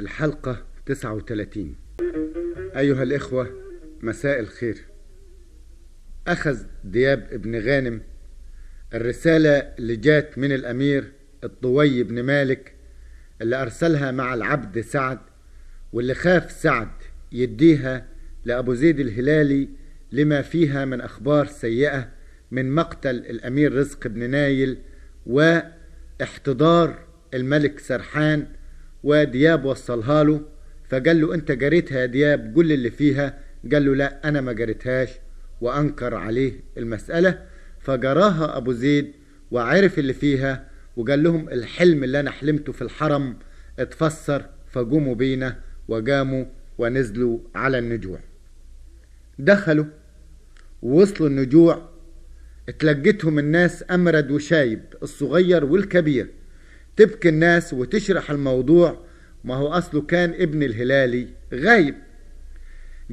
الحلقة 39 أيها الإخوة مساء الخير. أخذ دياب ابن غانم الرسالة اللي جات من الأمير الطوي بن مالك اللي أرسلها مع العبد سعد واللي خاف سعد يديها لأبو زيد الهلالي لما فيها من أخبار سيئة من مقتل الأمير رزق بن نايل واحتضار الملك سرحان ودياب وصلها له فقال له أنت جريتها يا دياب قول اللي فيها. قال له لا أنا ما جريتهاش وأنكر عليه المسألة فجراها أبو زيد وعرف اللي فيها وقال لهم الحلم اللي أنا حلمته في الحرم اتفسر فقوموا بينا. وقاموا ونزلوا على النجوع. دخلوا ووصلوا النجوع اتلقتهم الناس أمرد وشايب الصغير والكبير. تبكي الناس وتشرح الموضوع. ما هو أصله كان ابن الهلالي. غايب.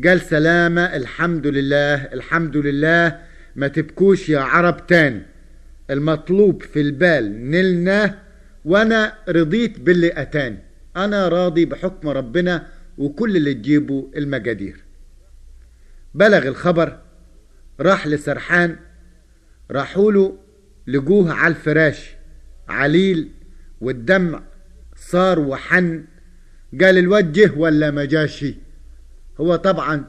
قال سلامة الحمد لله الحمد لله. ما تبكوش يا عرب تاني المطلوب في البال نلناه وأنا رضيت باللي اتاني أنا راضي بحكم ربنا وكل اللي تجيبه المجادير بلغ الخبر راح لسرحان. راحوا له لقوه على الفراش. عليل. والدمع صار وحن. قال الوجه ولا ما هو طبعا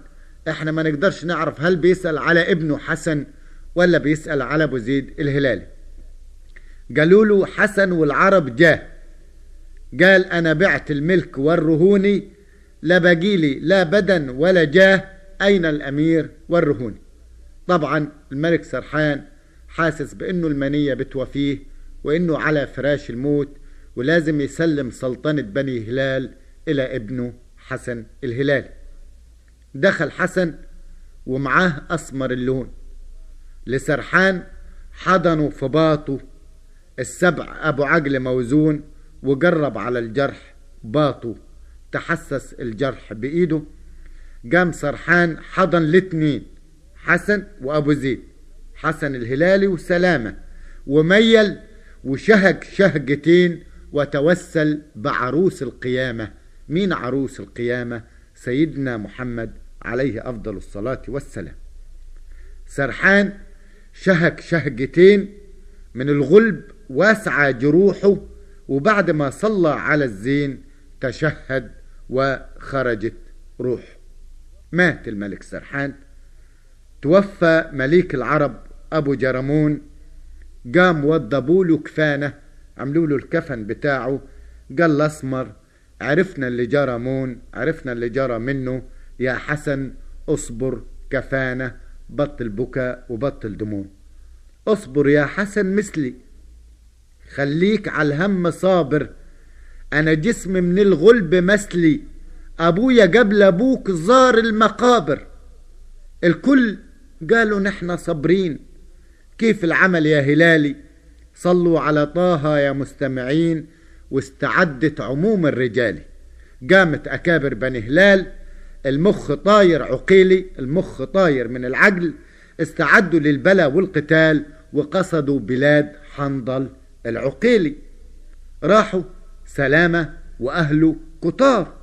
إحنا ما نقدرش نعرف هل بيسأل على ابنه حسن ولا بيسأل على أبو زيد الهلالي. قالوا له حسن والعرب جاه. قال أنا بعت الملك والرهوني لا بقيلي لا بدن ولا جاه أين الأمير والرهوني. طبعا الملك سرحان حاسس بإنه المنية بتوفيه وإنه على فراش الموت ولازم يسلم سلطنة بني هلال إلى ابنه حسن الهلالي دخل حسن ومعاه أسمر اللون. لسرحان حضنوا في باطه السبع أبو عجل موزون وجرب على الجرح باطه تحسس الجرح بإيده. قام سرحان حضن الاتنين حسن وأبو زيد. حسن الهلالي وسلامة. وميل وشهق شهقتين وتوسل بعروس القيامة. مين عروس القيامة؟ سيدنا محمد عليه أفضل الصلاة والسلام. سرحان شهق شهقتين من الغلب واسعى جروحه وبعد ما صلى على الزين تشهد وخرجت روحه مات الملك سرحان. توفى مليك العرب أبو جرمون قام وضبوا له كفانه عملوا له الكفن بتاعه قال الاسمر عرفنا اللي جرى مون عرفنا اللي جرى منه. يا حسن اصبر كفانة بطل بكاء وبطل دموع. اصبر يا حسن مثلي. خليك على الهم صابر. أنا جسم من الغلب مثلي. أبويا قبل أبوك زار المقابر. الكل قالوا نحن صابرين. كيف العمل يا هلالي؟ صلوا على طه يا مستمعين واستعدت عموم الرجال. قامت أكابر بني هلال المخ طاير عقيلي المخ طاير من العقل استعدوا للبلا والقتال وقصدوا بلاد حنظل العقيلي. راحوا سلامة وأهله كتار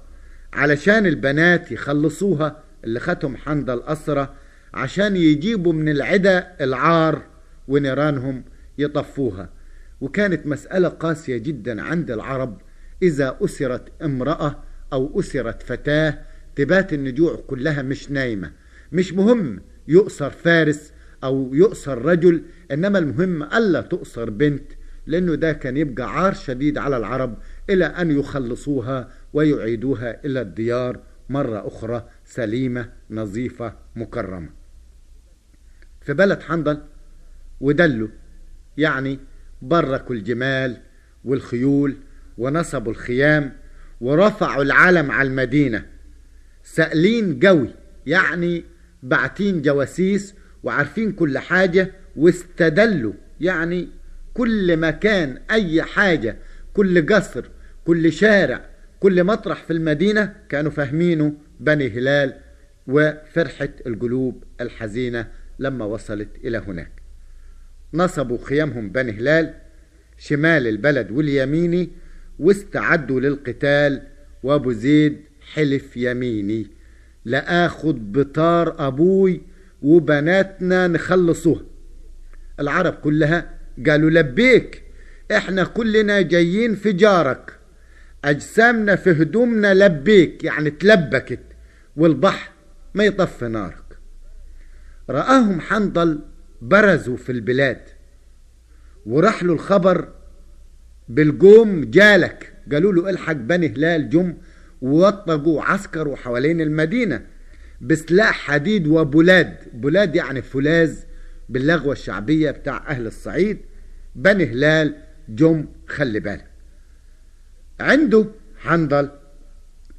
علشان البنات يخلصوها اللي ختم حنظل أسرة عشان يجيبوا من العدا العار ونيرانهم يطفوها. وكانت مسألة قاسية جدا عند العرب إذا أسرت امرأة أو أسرت فتاة تبات النجوع كلها مش نايمة. مش مهم يؤسر فارس أو يؤسر رجل إنما المهم ألا تؤسر بنت لأنه ده كان يبقى عار شديد على العرب إلى أن يخلصوها ويعيدوها إلى الديار مرة أخرى سليمة نظيفة مكرمة. في بلد حنظل ودلوا. يعني بركوا الجمال والخيول ونصبوا الخيام ورفعوا العلم على المدينة. سائلين قوي يعني بعتين جواسيس وعارفين كل حاجة واستدلوا. يعني كل مكان أي حاجة كل قصر كل شارع كل مطرح في المدينة كانوا فاهمينه بني هلال وفرحة القلوب الحزينة لما وصلت إلى هناك. نصبوا خيامهم بني هلال شمال البلد واليميني واستعدوا للقتال. وابو زيد حلف يميني لآخد بطار أبوي وبناتنا نخلصوها العرب كلها قالوا لبيك إحنا كلنا جايين في جارك. أجسامنا في هدومنا لبيك يعني تلبكت والبحر ما يطفي نارك. رآهم حنظل برزوا في البلاد. وراح له الخبر بالجوم جالك. قالوا له الحق بني هلال جم ووطقوا عسكروا حوالين المدينة بسلاح حديد وبلاد بلاد يعني فولاذ باللغوة الشعبية بتاع أهل الصعيد. بني هلال جم خلي بالك. عنده حنظل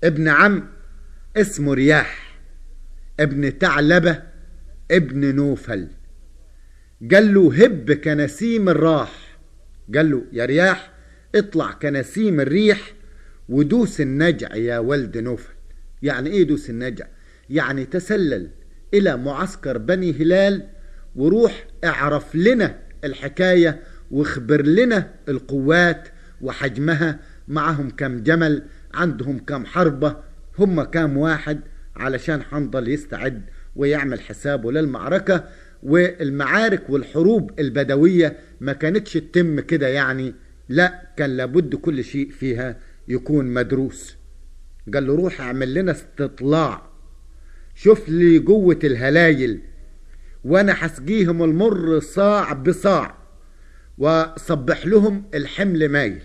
ابن عم اسمه رياح ابن ثعلبة ابن نوفل. قال له هب كنسيم الراح. قال له يا رياح اطلع كنسيم الريح ودوس النجع يا ولد نوفل. يعني إيه دوس النجع؟ يعني تسلل إلى معسكر بني هلال وروح اعرف لنا الحكاية واخبر لنا القوات وحجمها. معهم كم جمل عندهم كم حربة هم كام واحد علشان حنظل يستعد ويعمل حسابه للمعركة. والمعارك والحروب البدوية ما كانتش تتم كده يعني لا كان لابد كل شيء فيها يكون مدروس. قال له روح اعمل لنا استطلاع. شوف لي قوة الهلايل وأنا حسقيهم المر صاع بصاع وصبح لهم الحمل مايل.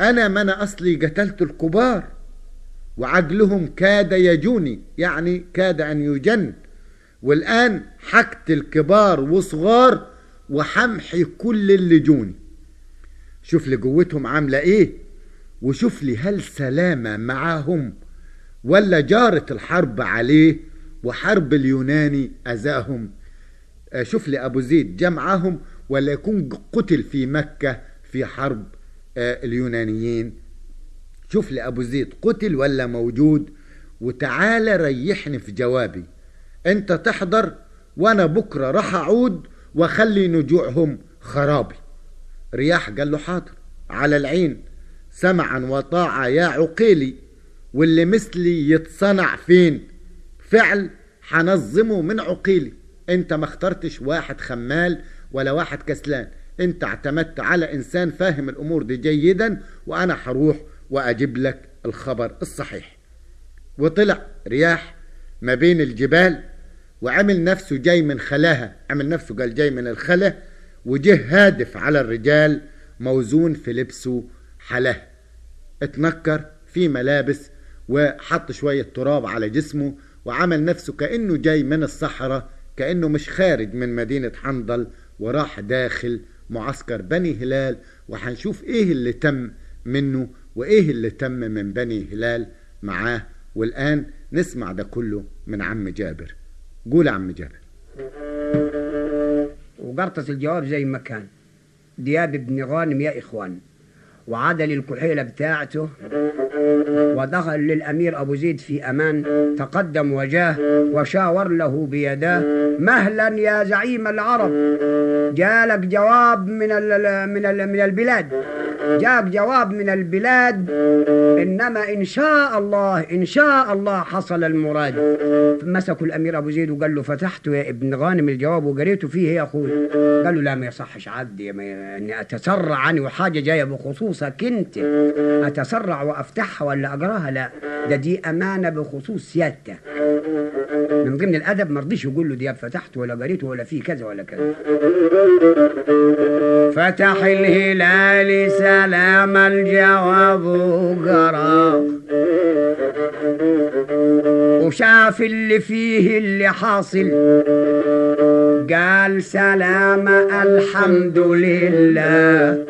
أنا من اصلي قتلت الكبار وعقلهم كاد يجوني يعني كاد ان يجن. والآن حقتل كبار وصغار وحمحي كل اللي جوني. شوف لي قوتهم عاملة إيه وشوف لي هل سلامة معاهم ولا جارت الحرب عليه وحرب اليوناني أذاهم. شوف لي أبو زيد جمعهم ولا يكون قتل في مكة في حرب اليونانيين. شوف لي أبو زيد قتل ولا موجود؟ وتعالى ريحني في جوابي. انت تحضر وأنا بكرة راح اعود واخلي نجوعهم خرابي. رياح قال له حاضر على العين سمعا وطاعة يا عقيلي واللي مثلي يتصنع فين؟ فعل حنظمه من عقيلي. انت ما اخترتش واحد خمال ولا واحد كسلان. انت اعتمدت على انسان فاهم الأمور دي جيدا وأنا حروح واجيب لك الخبر الصحيح. وطلع رياح ما بين الجبال وعمل نفسه جاي من خلاها. عمل نفسه قال جاي من الخلا وجه هادف على الرجال موزون في لبسه حله اتنكر في ملابس وحط شوية تراب على جسمه وعمل نفسه كأنه جاي من الصحراء كأنه مش خارج من مدينة حنظل وراح داخل معسكر بني هلال. وحنشوف إيه اللي تم منه وإيه اللي تم من بني هلال معاه. والآن نسمع ده كله من عم جابر. قول عم جابر وقرطس الجواب زي ما كان. دياب بن غانم يا إخوان. وعدل الكحيلة بتاعته. ودخل للأمير أبو زيد في أمان. تقدم وجاه وشاور له بيداه مهلا يا زعيم العرب. جالك جواب من ال من ال من البلاد. جاك جواب من البلاد إنما إن شاء الله إن شاء الله حصل المراد. مسكوا الأمير أبو زيد وقال له فتحته يا ابن غانم الجواب وقريته فيه يا أخوي. قال له لا ما يصحش عبدي إني أتسرع عني وحاجة جاية بخصوصك أنت. أتسرع وأفتحها ولا أقراها؟ لا. ده دي أمانة بخصوص سيادتك. من ضمن الأدب ما رضيش يقول له دي فتحته ولا قريته ولا فيه كذا ولا كذا. فتح الهلال سلام الجواب وقرا وشاف اللي فيه اللي حاصل. قال سلام الحمد لله.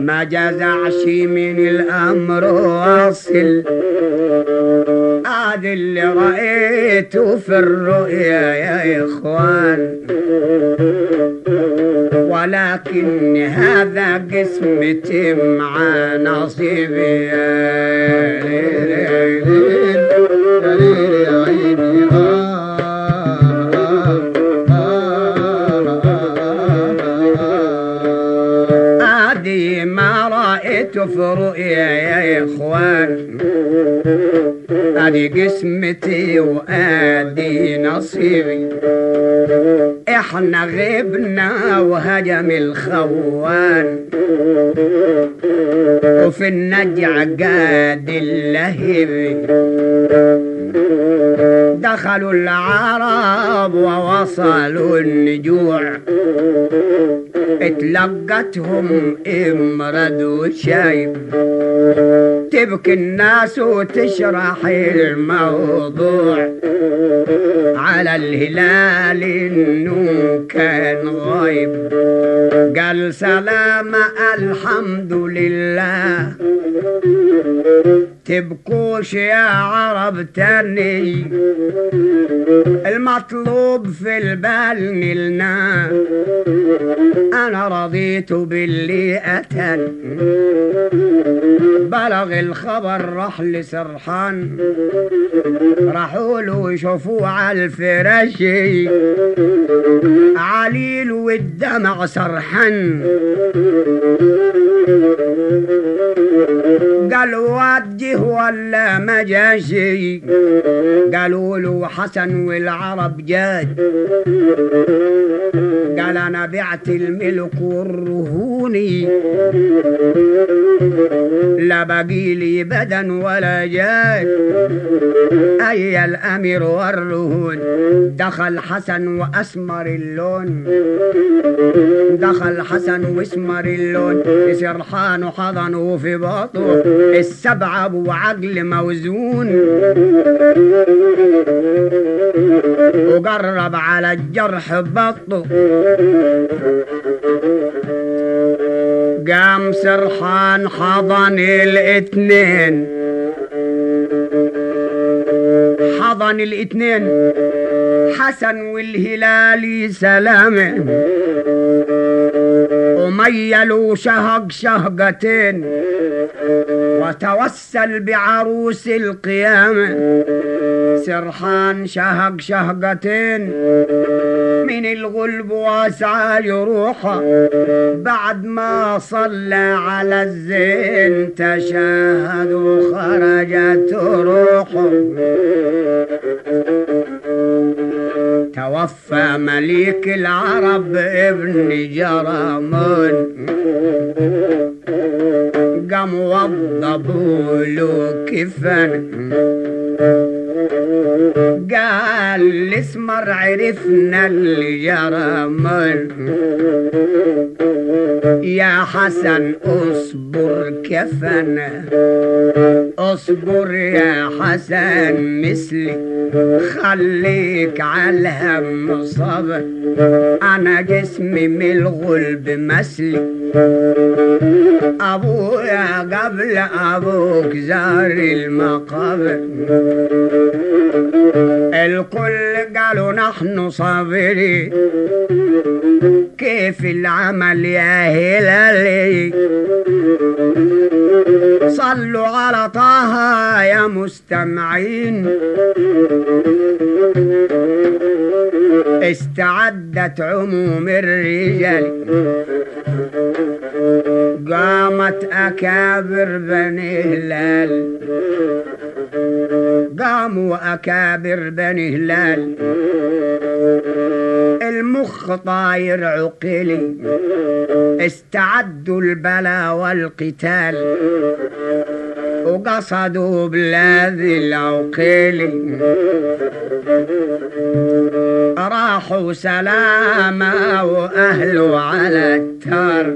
ما جزعش من الأمر واصل. هذا اللي رأيته في الرؤيا يا إخوان. ولكن هذا قسمتي مع نصيبي. إخوان أدي قسمتي وأدي نصيبي إحنا غبنا وهجم الخوان وفي النجع قاد اللهب دخلوا العرب ووصلوا النجوع. اتلقتهم إمرد وشايب تبكي الناس وتشرح الموضوع. على الهلال انه كان غايب. قال سلام الحمد لله. تبكوش يا عرب تاني. المطلوب في البال نلنا أنا رضيت باللي أتن. بلغ الخبر راح لسرحان. راحوا له يشوفوه على الفراش عليل والدمع سرحان. قالوا وجه ولا ما جاشي قالوا له حسن والعرب جاد. قال أنا بعت الملك والرهوني. لا بقي لي بدن ولا جاد. أي الأمير والرهون؟ دخل حسن وأسمر اللون. دخل حسن وأسمر اللون. سرحان وحضنه في بطنه. السبعة ابو عقل موزون. وقرب على الجرح بطه. قام سرحان حضن الاتنين حضن الاتنين حسن والهلالي سلامه. وميلوا شهق شهقتين. وتوسل بعروس القيامة. سرحان شهق شهقتين. من الغلب واسعى جروحه بعد ما صلى على الزين تشهد وخرجت روحه. توفى مليك العرب ابن جرامون قام وضبوا له كفن. قال الاسمر عرفنا من يا حسن اصبر كفن. اصبر يا حسن مثلي خليك على الهم صبر. أنا جسمي من الغلب ابويا قبل أبوك زار المقابر الكل قالوا نحن صابرين كيف العمل يا هلالي؟ صلوا على طه يا مستمعين. استعدت عموم الرجال. قامت أكابر بني هلال. قاموا أكابر بني هلال. المخ طاير عقلي. استعدوا البلا والقتال. وقصدوا بلاد العقيل. راحوا سلامة وأهله على التار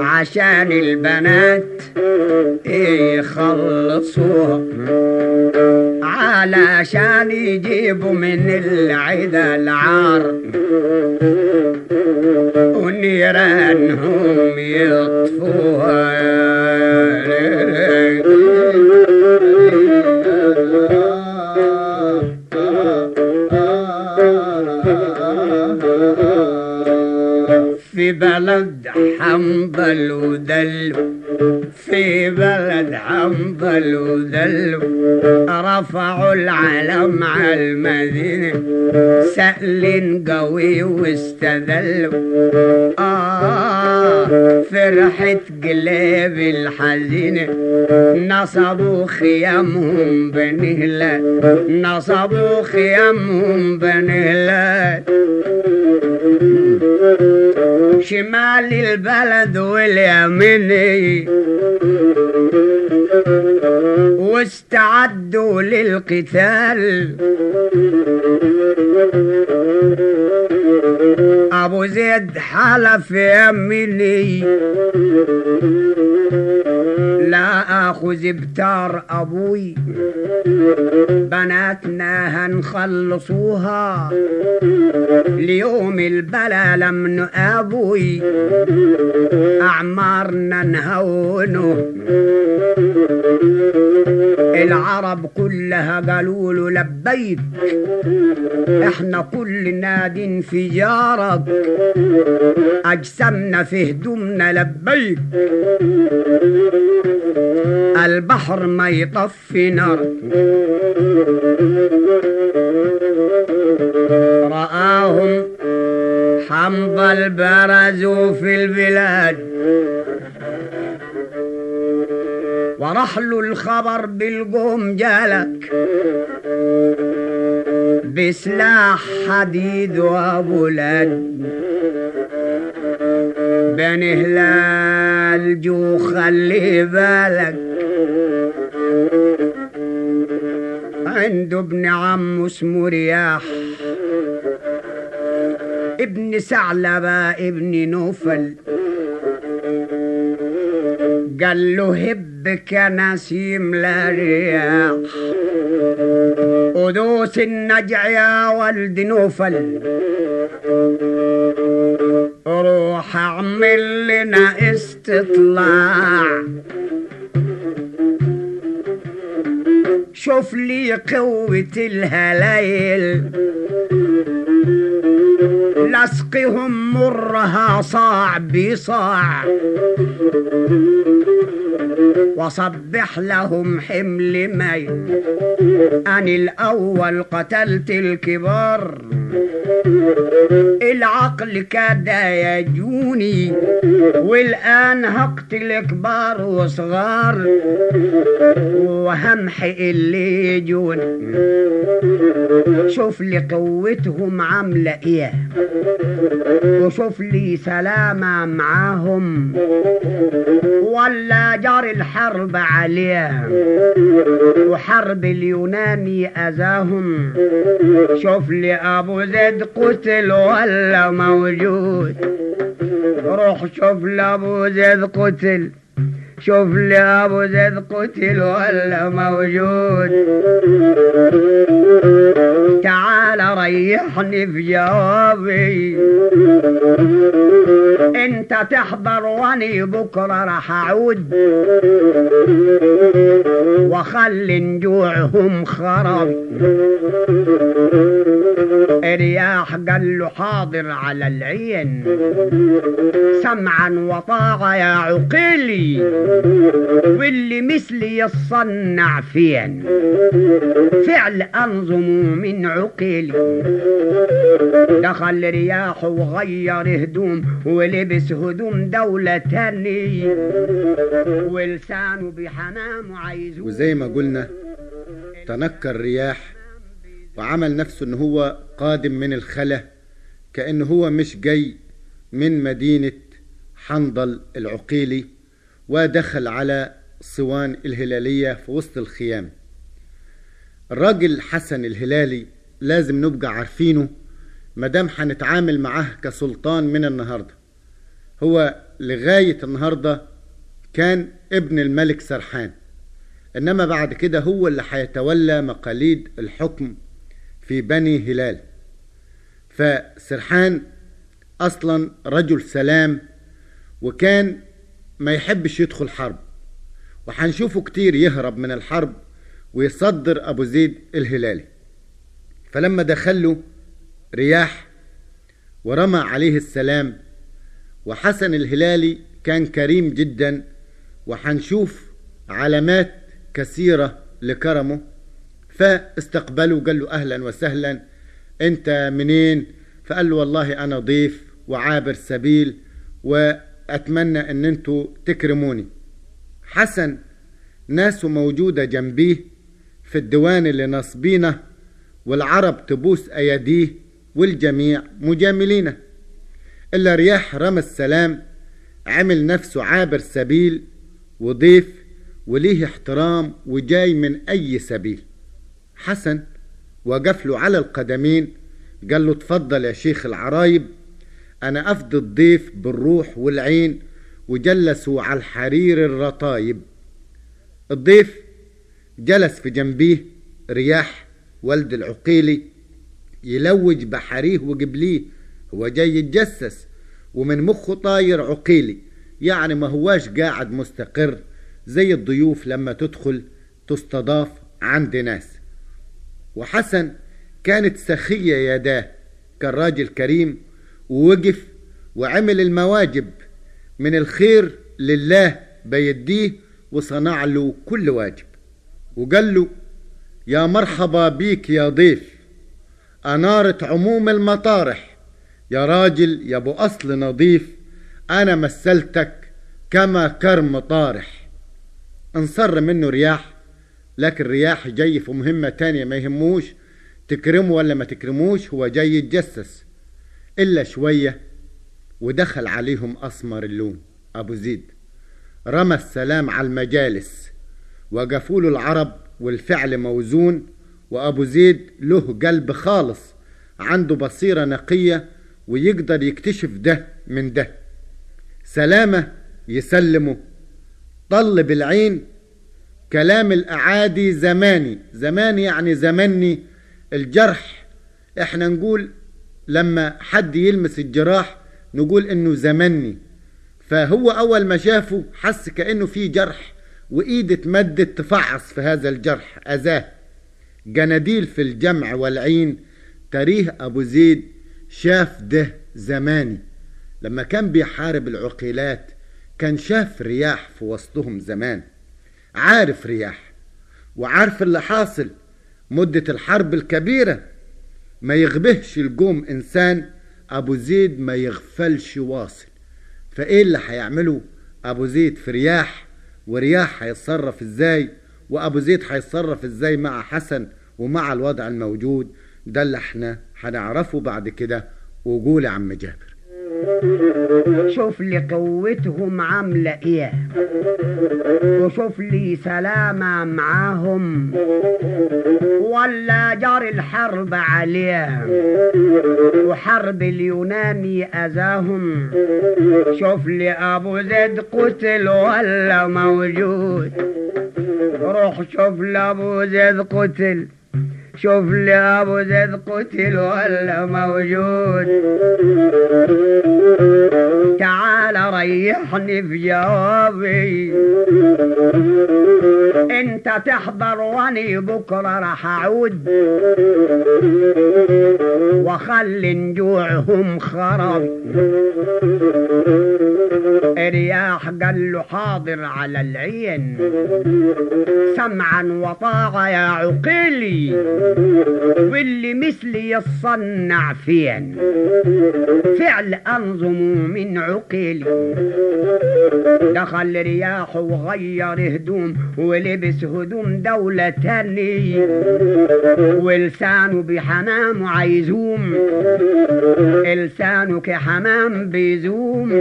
عشان البنات يخلصوها علشان يجيبوا من العدا العار ونيرانهم يطفوها. بلد حنظل ودل في بلد حنظل وذلوا رفعوا العلم على المدينة سأل قوي واستذلوا آه فرحة قلب الحزينة نصبوا خيامهم بنهلة نصبوا خيامهم بنهلة. شمال البلد واليميني واستعدوا للقتال. أبو زيد حلف يميني لا أخذ بتار أبوي. بناتنا هنخلصوها. ليوم البلا لم أبوي أعمارنا نهونه العرب كلها قالوا له لبيك. إحنا كل ناد في جارك. اجسامنا في هدومنا لبيك. البحر ما يطفي نار. رآهم حنظل برزوا في البلاد. ورحلوا الخبر بالقوم جالك. بسلاح حديد وابولاد بن هلال جو خلي بالك. عنده ابن عم اسمه رياح. ابن ثعلبة ابن نوفل. قال له هبك نسيم لا رياح. ودوس النجع يا ولد نوفل. روح اعمل لنا استطلاع. شوف لي قوة الهلايل لسقهم مرها صاع بصاع. وصبح لهم حمل مي أنا الأول قتلت الكبار. العقل كاد يجوني والآن هقتل كبار وصغار وهمحي اللي يجون شوف لي قوتهم عاملة إيه وشوف لي سلامة معاهم ولا جار الحرب عليهم وحرب اليوناني أذاهم. شوف لي أبو زيد قتل ولا موجود. روح شوف لأبو زيد قتل. شوف لي أبو زيد قتل ولا موجود. تعال ريحني في جوابي. أنت تحضر واني بكرة راح أعود. وخلي نجوعهم خرب. رياح قال له حاضر على العين. سمعا وطاعة يا عقيلي. واللي مثلي يصنع فين؟ فعل أنظم من عقيلي. دخل رياح وغير هدوم ولبس هدوم دولة تاني. ولسانه بحمام عايزه وزي ما قلنا تنكر الرياح وعمل نفسه إن هو قادم من الخلا كأنه هو مش جاي من مدينة حنظل العقيلي. ودخل على صوان الهلالية في وسط الخيام. الراجل حسن الهلالي لازم نبقى عارفينه مدام هنتعامل معاه كسلطان من النهاردة. هو لغاية النهاردة كان ابن الملك سرحان. إنما بعد كده هو اللي هيتولى مقاليد الحكم في بني هلال. فسرحان أصلا رجل سلام وكان ما يحبش يدخل حرب. وهنشوفه كتير يهرب من الحرب ويصدر أبو زيد الهلالي. فلما دخله رياح ورمى عليه السلام وحسن الهلالي كان كريم جدا وحنشوف علامات كثيرة لكرمه. فاستقبله قال له أهلا وسهلا أنت منين؟ فقال له والله أنا ضيف وعابر سبيل وأتمنى أن أنتوا تكرموني. حسن ناسه موجودة جنبيه في الديوان اللي نصبينه والعرب تبوس أيديه والجميع مجاملينه إلا رياح رمى السلام عمل نفسه عابر سبيل وضيف وليه احترام وجاي من أي سبيل. حسن وقف له على القدمين قال له اتفضل يا شيخ العرايب أنا أفضي الضيف بالروح والعين وجلسوا على الحرير الرطايب. الضيف جلس في جنبيه رياح ولد العقيلي يلوج بحريه وقبليه. هو جاي يتجسس ومن مخه طاير عقيلي يعني ما هواش قاعد مستقر زي الضيوف لما تدخل تستضاف عند ناس. وحسن كانت سخية يداه كان راجل كريم ووقف وعمل المواجب من الخير لله بيديه وصنع له كل واجب. وقال له يا مرحبا بيك يا ضيف أنارة عموم المطارح. يا راجل يا أبو أصل نظيف أنا مثلتك كما كرم طارح. انصر منه رياح لكن رياح جاي في مهمة تانية ما يهموش تكرمه ولا ما تكرموش هو جاي يتجسس. إلا شوية ودخل عليهم أسمر اللون أبو زيد. رمى السلام على المجالس وقفوا له العرب والفعل موزون وأبو زيد له قلب خالص عنده بصيرة نقية ويقدر يكتشف ده من ده. سلامة يسلمه. طل بالعين كلام الأعادي زماني. زماني يعني زمني. الجرح إحنا نقول لما حد يلمس الجراح نقول إنه زمني. فهو أول ما شافه حس كأنه في جرح وإيده اتمدت تفعص في هذا الجرح. اذاه جناديل في الجمع والعين تاريه أبو زيد شاف ده زماني. لما كان بيحارب العقيلات كان شاف رياح في وسطهم زمان. عارف رياح وعارف اللي حاصل مدة الحرب الكبيرة. ما يغبهش الجوم إنسان أبو زيد ما يغفلش واصل. فإيه اللي هيعمله؟ أبو زيد في رياح ورياح هيتصرف إزاي؟ وأبو زيد هيتصرف إزاي مع حسن ومع الوضع الموجود؟ ده اللي إحنا هنعرفه بعد كده. وقول عم جابر. شوف لي قوتهم عاملة إيه. وشوف لي سلامة معاهم. ولا جار الحرب عليهم وحرب اليوناني أذاهم. شوف لي أبو زيد قتل ولا موجود. روح شوف لأبو زيد قتل. شوف لي أبو زيد قتل ولا موجود. تعال ريحني في جوابي. أنت تحضر وأني بكرة راح أعود. وخلي نجوعهم خرب. رياح قال له حاضر على العين. سمعا وطاعة يا عقيلي. واللي مثلي يصنع فين؟ فعل أنظم من عقيلي. دخل رياح وغير هدوم ولبس هدوم دولة تاني ولسانه بحمام عايزوم لسانه كحمام بيزوم.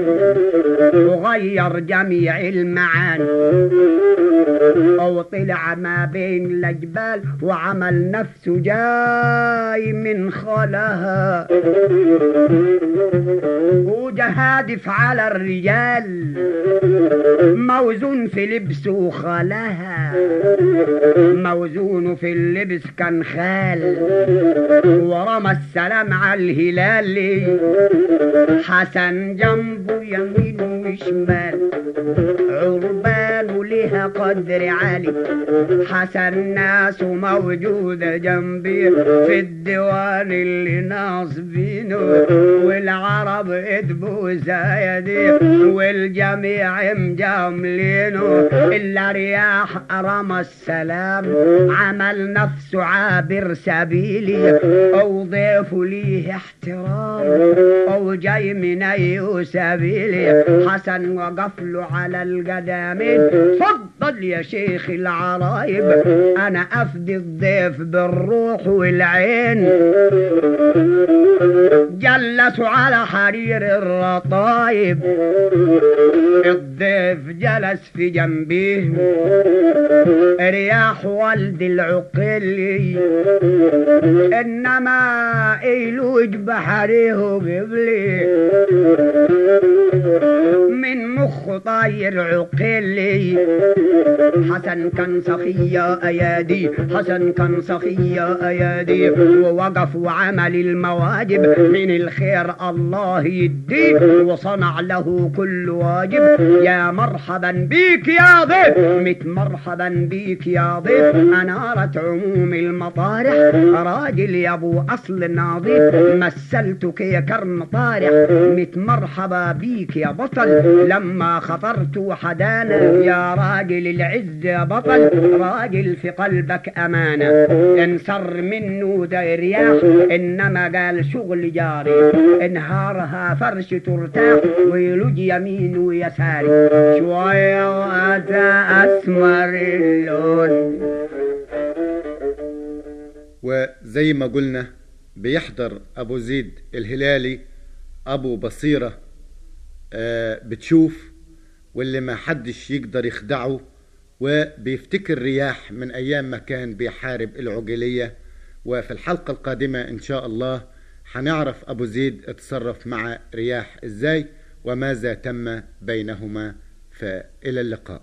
وغير جميع المعاني. وطلع ما بين الجبال وعمل نفسه جاي من خلها. وجهادف على الرجال. موزون في لبسه خلها موزون في اللبس كان خال ورمى السلام على الهلال. حسن جنبه يمين وشمال. ليها قدر عالي حسن ناس موجودة جنبي. في الديوان اللي ناصبينه والعرب ادبوا زايدي والجميع مجاملينه. إلا رياح رمى السلام. عمل نفسه عابر سبيلي. أو ليه احترام. أو جاي من أي سبيلي. حسن وقف له على القدامين تفضل يا شيخ العرايب. أنا أفدي الضيف بالروح والعين. جلسوا على حرير الرطايب. الضيف جلس في جنبيه. رياح والد العقلي إنما إيلوج بحريه قبلي من مخ طاير عقلي. حسن كان سخي يا أيادي حسن كان سخي يا أيادي. ووقف وعمل المواجب من الخير الله يديه وصنع له كل واجب. يا مرحبا بيك يا ضيف. مت مرحبا بيك يا ضيف. انارت عموم المطارح. راجل يا أبو أصل ناضيف مثلتك يا كرم طارح. مت مرحبا بيك يا بطل. لما خطرت وحدانا يا راجل العز يا بطل راجل في قلبك أمانة. انصر منه ده رياح إنما قال شغل جاري. انهارها فرش ترتاح ويلج يمين ويساري. شوية واتى أسمر اللون. وزي ما قلنا بيحضر أبو زيد الهلالي أبو بصيرة. آه، بتشوف واللي ما حدش يقدر يخدعه وبيفتكر رياح من أيام ما كان بيحارب العجلية وفي الحلقة القادمة إن شاء الله هنعرف أبو زيد اتصرف مع رياح إزاي وماذا تم بينهما. فإلى اللقاء.